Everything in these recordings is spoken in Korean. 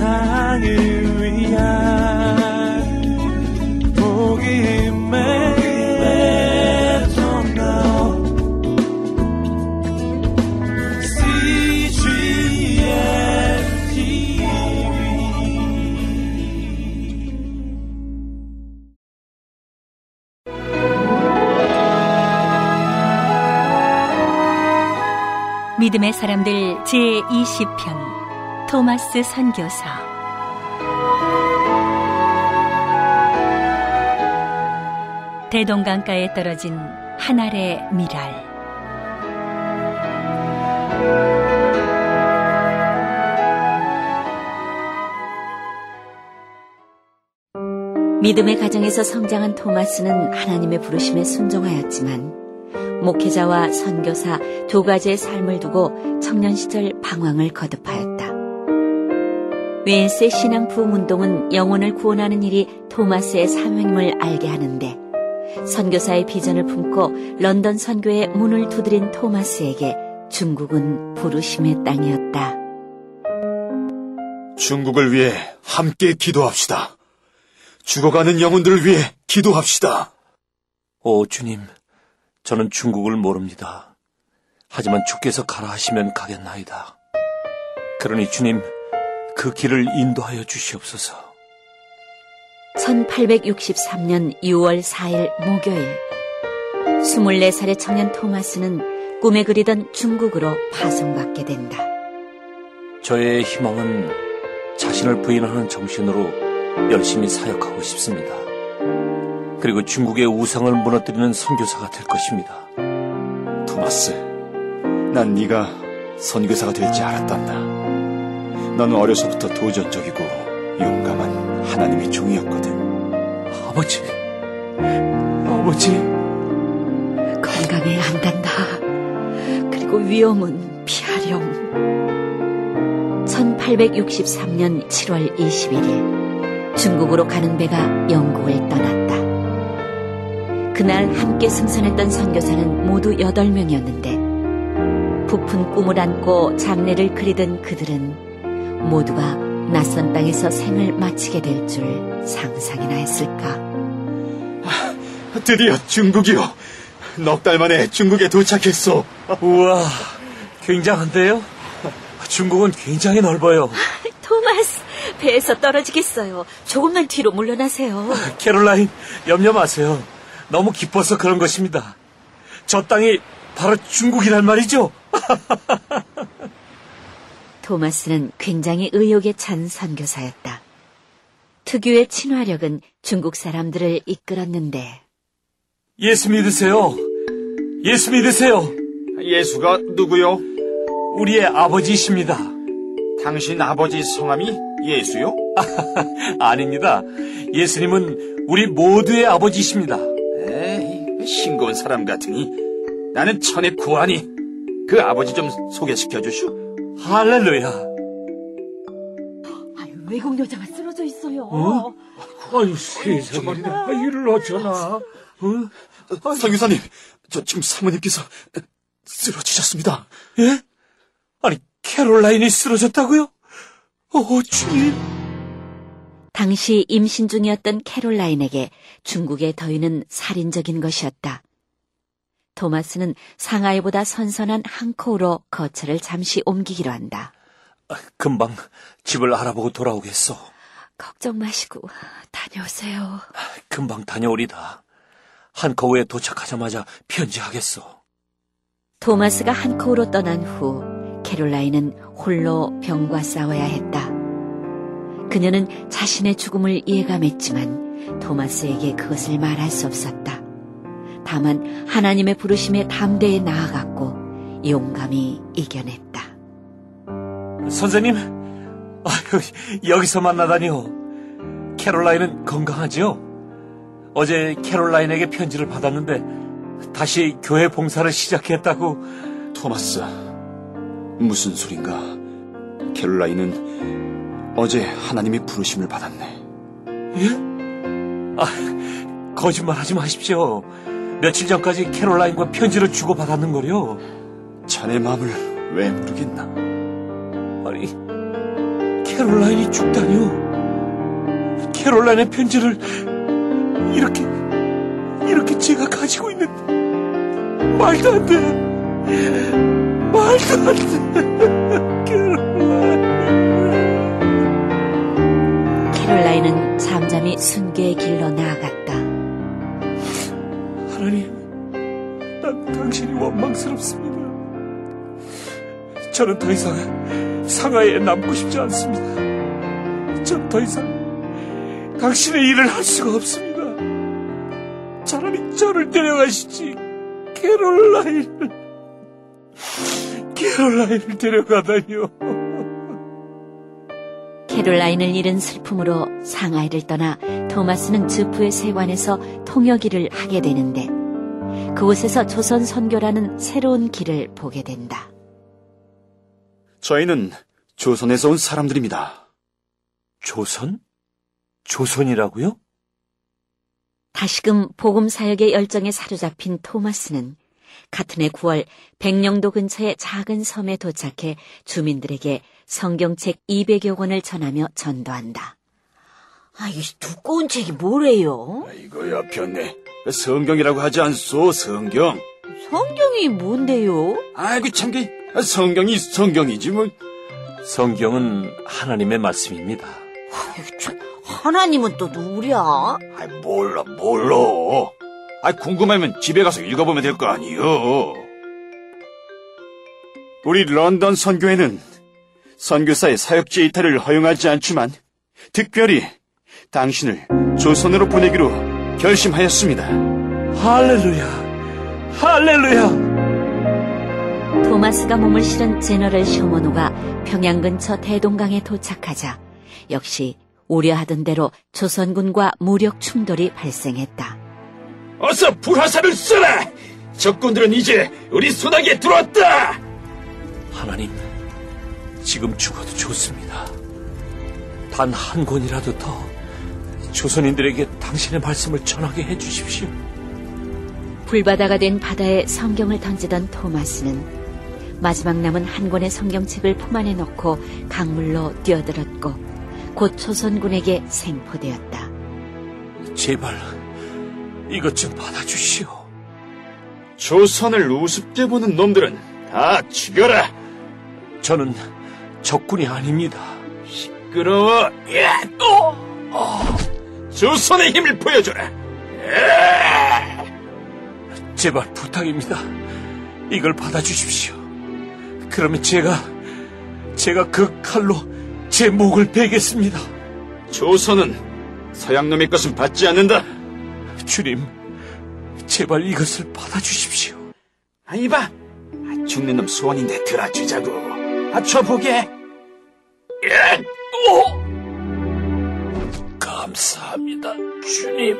세상을 위한 복음의 믿음의 사람들 제20편 토마스 선교사 대동강가에 떨어진 하늘의 미랄 믿음의 가정에서 성장한 토마스는 하나님의 부르심에 순종하였지만 목회자와 선교사 두 가지의 삶을 두고 청년 시절 방황을 거듭하였다. 웨인스의 신앙 부흥 운동은 영혼을 구원하는 일이 토마스의 사명임을 알게 하는데 선교사의 비전을 품고 런던 선교의 문을 두드린 토마스에게 중국은 부르심의 땅이었다. 중국을 위해 함께 기도합시다. 죽어가는 영혼들을 위해 기도합시다. 오 주님, 저는 중국을 모릅니다. 하지만 주께서 가라 하시면 가겠나이다. 그러니 주님, 그 길을 인도하여 주시옵소서. 1863년 6월 4일 목요일 24살의 청년 토마스는 꿈에 그리던 중국으로 파송받게 된다. 저의 희망은 자신을 부인하는 정신으로 열심히 사역하고 싶습니다. 그리고 중국의 우상을 무너뜨리는 선교사가 될 것입니다. 토마스, 난 네가 선교사가 될지 알았단다. 너는 어려서부터 도전적이고 용감한 하나님의 종이었거든. 아버지, 아버지. 건강해야 한단다. 그리고 위험은 피하렴. 1863년 7월 21일 중국으로 가는 배가 영국을 떠났다. 그날 함께 승선했던 선교사는 모두 8명이었는데 부푼 꿈을 안고 장례를 그리던 그들은 모두가 낯선 땅에서 생을 마치게 될 줄 상상이나 했을까. 드디어 중국이요. 넉 달 만에 중국에 도착했어. 우와, 굉장한데요? 중국은 굉장히 넓어요. 토마스, 배에서 떨어지겠어요. 조금만 뒤로 물러나세요. 캐롤라인, 염려 마세요. 너무 기뻐서 그런 것입니다. 저 땅이 바로 중국이란 말이죠? 토마스는 굉장히 의욕에 찬 선교사였다. 특유의 친화력은 중국 사람들을 이끌었는데 예수 믿으세요. 예수 믿으세요. 예수가 누구요? 우리의 아버지이십니다. 당신 아버지 성함이 예수요? 아닙니다. 예수님은 우리 모두의 아버지이십니다. 에이, 싱거운 사람 같으니 나는 천의 구하니 그 아버지 좀 소개시켜 주슈. 할렐루야. 아유, 외국 여자가 쓰러져 있어요. 어? 아유, 세상에. 아, 일을 어쩌나. 어? 성교사님, 저 지금 사모님께서 쓰러지셨습니다. 예? 아니, 캐롤라인이 쓰러졌다고요? 어, 주님. 당시 임신 중이었던 캐롤라인에게 중국의 더위는 살인적인 것이었다. 토마스는 상하이보다 선선한 항코우로 거처를 잠시 옮기기로 한다. 아, 금방 집을 알아보고 돌아오겠소. 걱정 마시고 다녀오세요. 금방 다녀오리다. 한커우에 도착하자마자 편지하겠소. 토마스가 한코우로 떠난 후 캐롤라인은 홀로 병과 싸워야 했다. 그녀는 자신의 죽음을 예감했지만 토마스에게 그것을 말할 수 없었다. 다만 하나님의 부르심에 담대히 나아갔고 용감히 이겨냈다. 선생님, 아유, 여기서 만나다니요. 캐롤라인은 건강하지요? 어제 캐롤라인에게 편지를 받았는데 다시 교회 봉사를 시작했다고. 토마스, 무슨 소린가? 캐롤라인은 어제 하나님의 부르심을 받았네. 예? 아, 거짓말 하지 마십시오. 며칠 전까지 캐롤라인과 편지를 주고받았는 거요. 자네 마음을 왜 모르겠나? 아니, 캐롤라인이 죽다니요. 캐롤라인의 편지를 이렇게, 이렇게 제가 가지고 있는, 말도 안 돼. 말도 안 돼. 캐롤라인. 캐롤라인은 잠잠히 순계의 길로 나아갔다. 하나님, 난 당신이 원망스럽습니다. 저는 더 이상 상하에 남고 싶지 않습니다. 전더 이상 당신의 일을 할 수가 없습니다. 차라리 저를 데려가시지, 캐롤라인을. 캐롤라인을 데려가다니요. 캐롤라인을 잃은 슬픔으로 상하이를 떠나 토마스는 주프의 세관에서 통역 일을 하게 되는데 그곳에서 조선 선교라는 새로운 길을 보게 된다. 저희는 조선에서 온 사람들입니다. 조선? 조선이라고요? 다시금 복음 사역의 열정에 사로잡힌 토마스는 같은 해 9월 백령도 근처의 작은 섬에 도착해 주민들에게 성경책 200여 권을 전하며 전도한다. 아, 이 두꺼운 책이 뭐래요? 이거야 변네. 성경이라고 하지 않소 성경. 성경이 뭔데요? 아이고 참그 성경이 성경이지 뭐. 성경은 하나님의 말씀입니다. 아이고, 참, 하나님은 또 누구랴? 아 몰라 몰라. 아 궁금하면 집에 가서 읽어보면 될 거 아니요. 우리 런던 선교회는 선교사의 사역지 이탈을 허용하지 않지만 특별히 당신을 조선으로 보내기로 결심하였습니다. 할렐루야! 할렐루야! 토마스가 몸을 실은 제너럴 쇼모노가 평양 근처 대동강에 도착하자 역시 우려하던 대로 조선군과 무력 충돌이 발생했다. 어서 불화살을 쏘라! 적군들은 이제 우리 소나기에 들어왔다! 하나님, 지금 죽어도 좋습니다. 단 한 권이라도 더 조선인들에게 당신의 말씀을 전하게 해주십시오. 불바다가 된 바다에 성경을 던지던 토마스는 마지막 남은 한 권의 성경책을 품 안에 넣고 강물로 뛰어들었고 곧 조선군에게 생포되었다. 제발 이것 좀 받아주시오. 조선을 우습게 보는 놈들은 다 죽여라! 저는 적군이 아닙니다. 끌어워! 야! 또! 어. 조선의 힘을 보여줘라! 야! 제발 부탁입니다. 이걸 받아주십시오. 그러면 제가 제가 그 칼로 제 목을 베겠습니다. 조선은 서양놈의 것은 받지 않는다! 주님, 제발 이것을 받아주십시오. 아, 이봐! 아, 죽는 놈 소원인데 들어주자고. 아, 줘보게! 야! 또! 감사 합니다, 주님.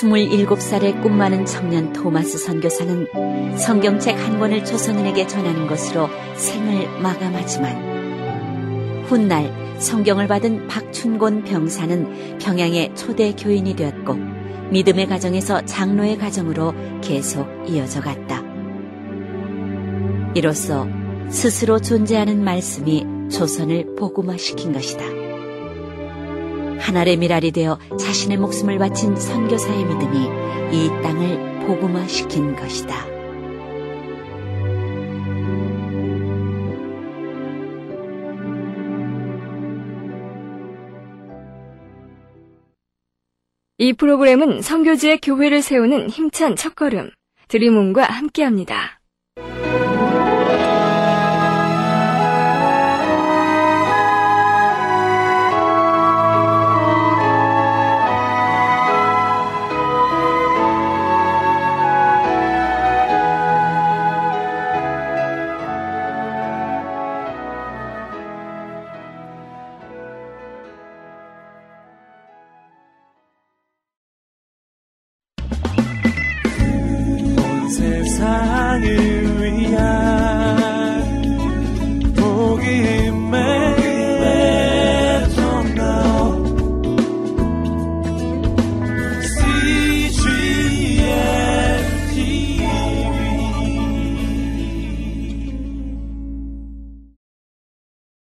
27살의 꿈 많은 청년 토마스 선교사는 성경책 한 권을 조선인에게 전하는 것으로 생을 마감하지만 훗날 성경을 받은 박춘곤 병사는 평양의 초대 교인이 되었고 믿음의 가정에서 장로의 가정으로 계속 이어져 갔다. 이로써 스스로 존재하는 말씀이 조선을 복음화시킨 것이다. 하늘의 미랄이 되어 자신의 목숨을 바친 선교사의 믿음이 이 땅을 복음화시킨 것이다. 이 프로그램은 선교지의 교회를 세우는 힘찬 첫걸음, 드림온과 함께합니다.